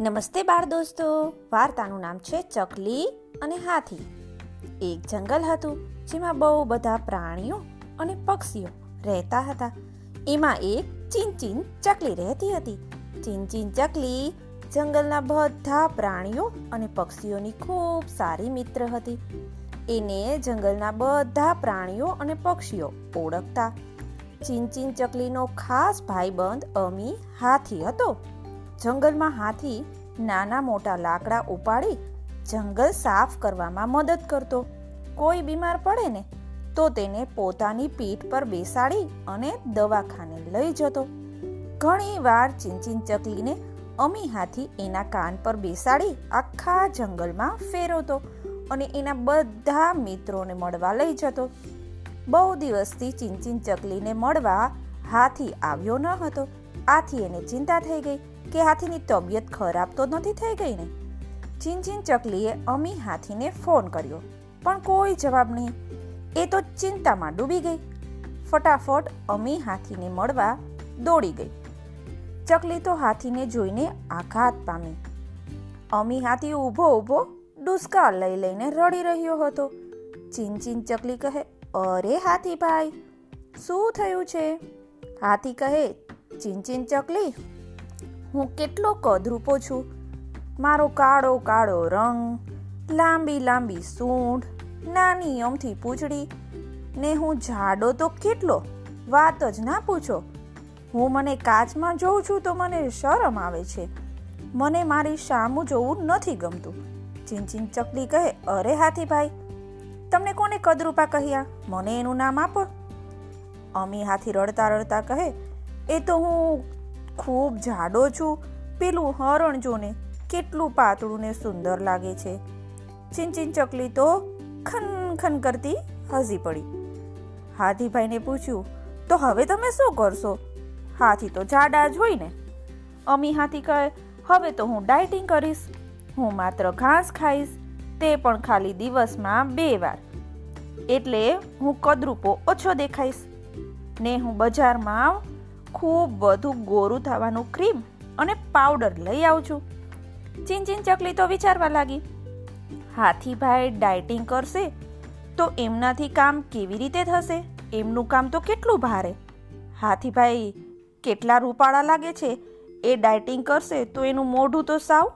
નમસ્તે બાળ દોસ્તો. વાર્તાનું નામ છે ચકલી અને હાથી. એક જંગલ હતું જેમાં બહુ બધા પ્રાણીઓ અને પક્ષીઓ રહેતા હતા. એમાં એક ચીનચીન ચકલી રહેતી હતી. ચીનચીન ચકલી જંગલના બધા પ્રાણીઓ અને પક્ષીઓની ખૂબ સારી મિત્ર હતી. એને જંગલના બધા પ્રાણીઓ અને પક્ષીઓ ઓળખતા. ચીનચીન ચકલીનો ખાસ ભાઈબંધ અમી હાથી હતો. જંગલમાં હાથી નાના મોટા લાકડા ઉપાડી જંગલ સાફ કરવામાં મદદ કરતો. કોઈ બીમાર પડે ને તો તેને પોતાની પીઠ પર બેસાડી અને દવાખાને લઈ જતો. ઘણી વાર ચીંચીન ચકલીને અમી હાથી એના કાન પર બેસાડી આખા જંગલમાં ફેરવતો અને એના બધા મિત્રોને મળવા લઈ જતો. બહુ દિવસથી ચીંચીન ચકલીને મળવા હાથી આવ્યો ન હતો. આથી એને ચિંતા થઈ ગઈ. કે હાથીની તબિયત ખરાબ તો નથી થઈ ગઈ ને? ચીનચીન ચકલીએ અમી હાથીને ફોન કર્યો, પણ કોઈ જવાબ નહીં. એ તો ચિંતામાં ડૂબી ગઈ. ફટાફટ અમી હાથીને મળવા દોડી ગઈ. ચકલી તો હાથીને જોઈને આઘાત પામી. અમી હાથી ઊભો ઊભો ડુસ્કા લઈ લઈને રડી રહ્યો હતો. ચીનચીન ચકલી કહે, અરે હાથીભાઈ, શું થયું છે? હાથી કહે ચીનચીન ચકલી હું કેટલો કદરૂપો છું? મારો કાળો કાળો રંગ, લાંબી લાંબી સૂંઢ, નાની અમથી પૂંછડી. ને હું જાડો તો કેટલો? વાત જ ના પૂછો. હું મને કાચમાં જોઉં છું તો મને શરમ આવે છે. મને મારી સામું જોવું નથી ગમતું. ચિંચિન ચકલી કહે, અરે હાથીભાઈ તમને કોને કદરૂપા કહ્યા? મને એનું નામ આપો. અમી હાથી રડતા રડતા કહે, એ તો હું ખૂબ જાડો છું, પેલું હરણ જોને કેટલું પાતળું ને સુંદર લાગે છે. ચિંચિન ચકલી તો ખન ખન કરતી હસી પડી. હાથીભાઈને પૂછ્યું, તો હવે તમે શું કરશો? હાથી તો જાડા જ હોય ને. અમી હાથી કહે, હવે તો હું ડાયટિંગ કરીશ, હું માત્ર ઘાસ ખાઈશ, તે પણ ખાલી દિવસમાં બે વાર. એટલે હું કદરૂપો ઓછો દેખાઈશ ને હું બજારમાં ખૂબ વધુ ગોરું થવાનું ક્રીમ અને પાવડર લઈ આવું છું. ચીન ચકલી તો વિચારવા લાગી. હાથીભાઈ ડાયટિંગ કરશે તો એમનાથી કામ કેવી રીતે થશે? એમનું કામ તો કેટલું ભારે. હાથીભાઈ કેટલા રૂપાળા લાગે છે? એ ડાયટિંગ કરશે તો એનું મોઢું તો સાવ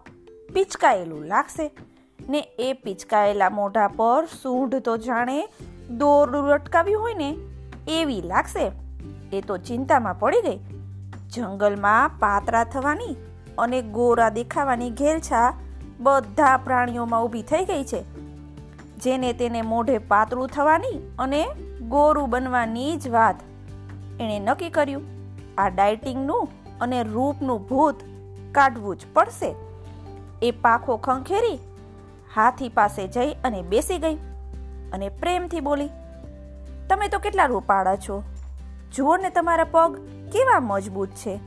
પિચકાયેલું લાગશે. ને એ પિચકાયેલા મોઢા પર સૂંઢ તો જાણે દોરડું લટકાવ્યું હોય ને, એવી લાગશે. એ તો ચિંતામાં પડી ગઈ. જંગલમાં પાતરા થવાની અને ગોરા દેખાવાની ઘેરછા બધા પ્રાણીઓમાં ઊભી થઈ ગઈ છે. જેને તેને મોઢે પાતળું થવાની અને ગોરું બનવાની જ વાત એણે નક્કી કર્યું. આ ડાયટિંગનું અને રૂપનું ભૂત કાઢવું જ પડશે. એ પાખો ખંખેરી હાથી પાસે જઈ અને બેસી ગઈ અને પ્રેમથી બોલી, તમે તો કેટલા રૂપાળા છો? જુઓ ને તમારા પગ કેવા મજબૂત છે?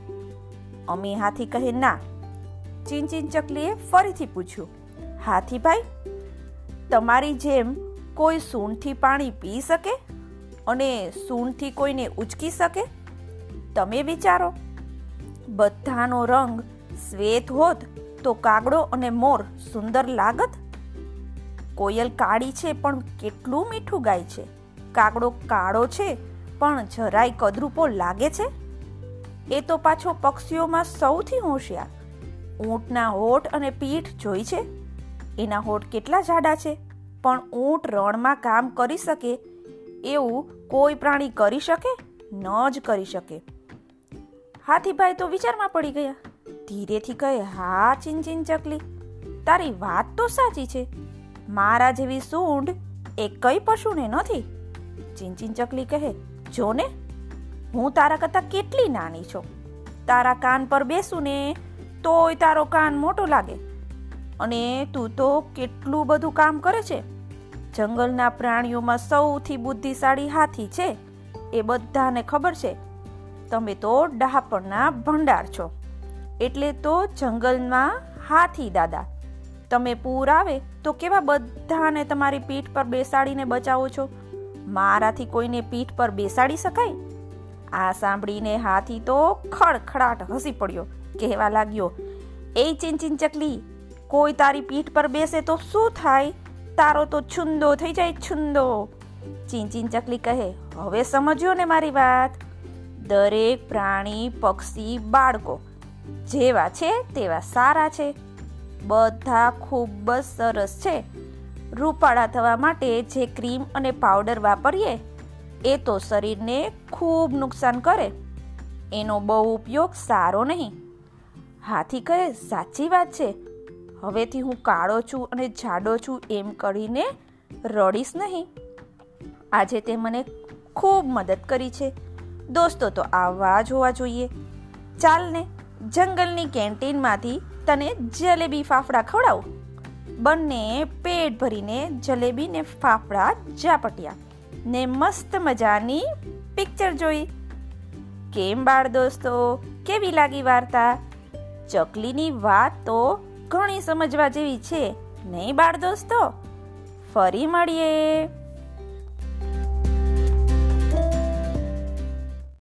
અમી હાથી કહે, ના. ચીનચીન ચકલીએ ફરીથી પૂછ્યું હાથીભાઈ તમારી જેમ કોઈ સૂંઢથી પાણી પી શકે અને સૂંઢથી કોઈને ઉચકી શકે? તમે વિચારો, બધાનો રંગ શ્વેત હોત તો કાગડો અને મોર સુંદર લાગત? કોયલ કાળી છે, પણ કેટલું મીઠું ગાય છે? કાગડો કાળો છે પણ જરાય કદરૂપો લાગે છે? એ તો પાછો પક્ષીઓમાં સૌથી હોશિયાર. ઊંટના હોઠ અને પીઠ જોઈ છે? એના હોઠ કેટલા જાડા છે? પણ ઊંટ રણમાં કામ કરી શકે? એવું કોઈ પ્રાણી કરી શકે? ન જ કરી શકે. હાથીભાઈ તો વિચારમાં પડી ગયા. ધીરેથી કહે, હા ચીન ચકલી, તારી વાત તો સાચી છે. મારા જેવી સૂંઢ એ કઈ પશુને નથી? ચીન ચકલી કહે જો ને હું તારા કરતાં કેટલી નાની છું. તારા કાન પર બેસું ને તોય તારો કાન મોટો લાગે. અને તું તો કેટલું બધું કામ કરે છે. જંગલના પ્રાણીઓમાં સૌથી બુદ્ધિશાળી હાથી છે. એ બધાને ખબર છે. તમે તો ડહાપણના ભંડાર છો. એટલે તો જંગલમાં હાથી દાદા, તમે પૂર આવે તો કેવા બધાને તમારી પીઠ પર બેસાડીને બચાવો છો? મારાથી કોઈને પીઠ પર બેસાડી શકાય? આ સાંભળીને હાથી તો ખડખડાટ હસી પડ્યો, કહેવા લાગ્યો, એ ચીનચીન ચકલી કોઈ તારી પીઠ પર બેસે તો શું થાય? તારો તો છુંદો થઈ જાય, છુંદો. ચીંચીન ચકલી કહે, હવે સમજ્યો ને મારી વાત. દરેક પ્રાણી, પક્ષી, બાળકો, જેવા છે તેવા સારા છે. બધા ખૂબ જ સરસ છે. રૂપાળા થવા માટે જે ક્રીમ અને પાવડર વાપરીએ, એ તો શરીરને ખૂબ નુકસાન કરે. એનો બહુ ઉપયોગ સારો નહીં. હાથી કહે, સાચી વાત છે. હવેથી હું કાળો છું અને જાડો છું એમ કરીને રડીશ નહીં. આજે તે મને ખૂબ મદદ કરી છે. દોસ્તો, તો આવા હોવા જોઈએ. ચાલને જંગલની કેન્ટીનમાંથી તને જલેબી ફાફડા ખવડાવું. બંને પેટ ભરીને જલેબી ને ફાફડા ઝાપટ્યા. ને મસ્ત મજાની પિક્ચર જોઈ. કેમ બાળ દોસ્તો? કેવી લાગી વાર્તા? ચકલીની વાત તો ઘણી સમજવા જેવી છે, નહીં બાળ દોસ્તો? ફરી મળીએ.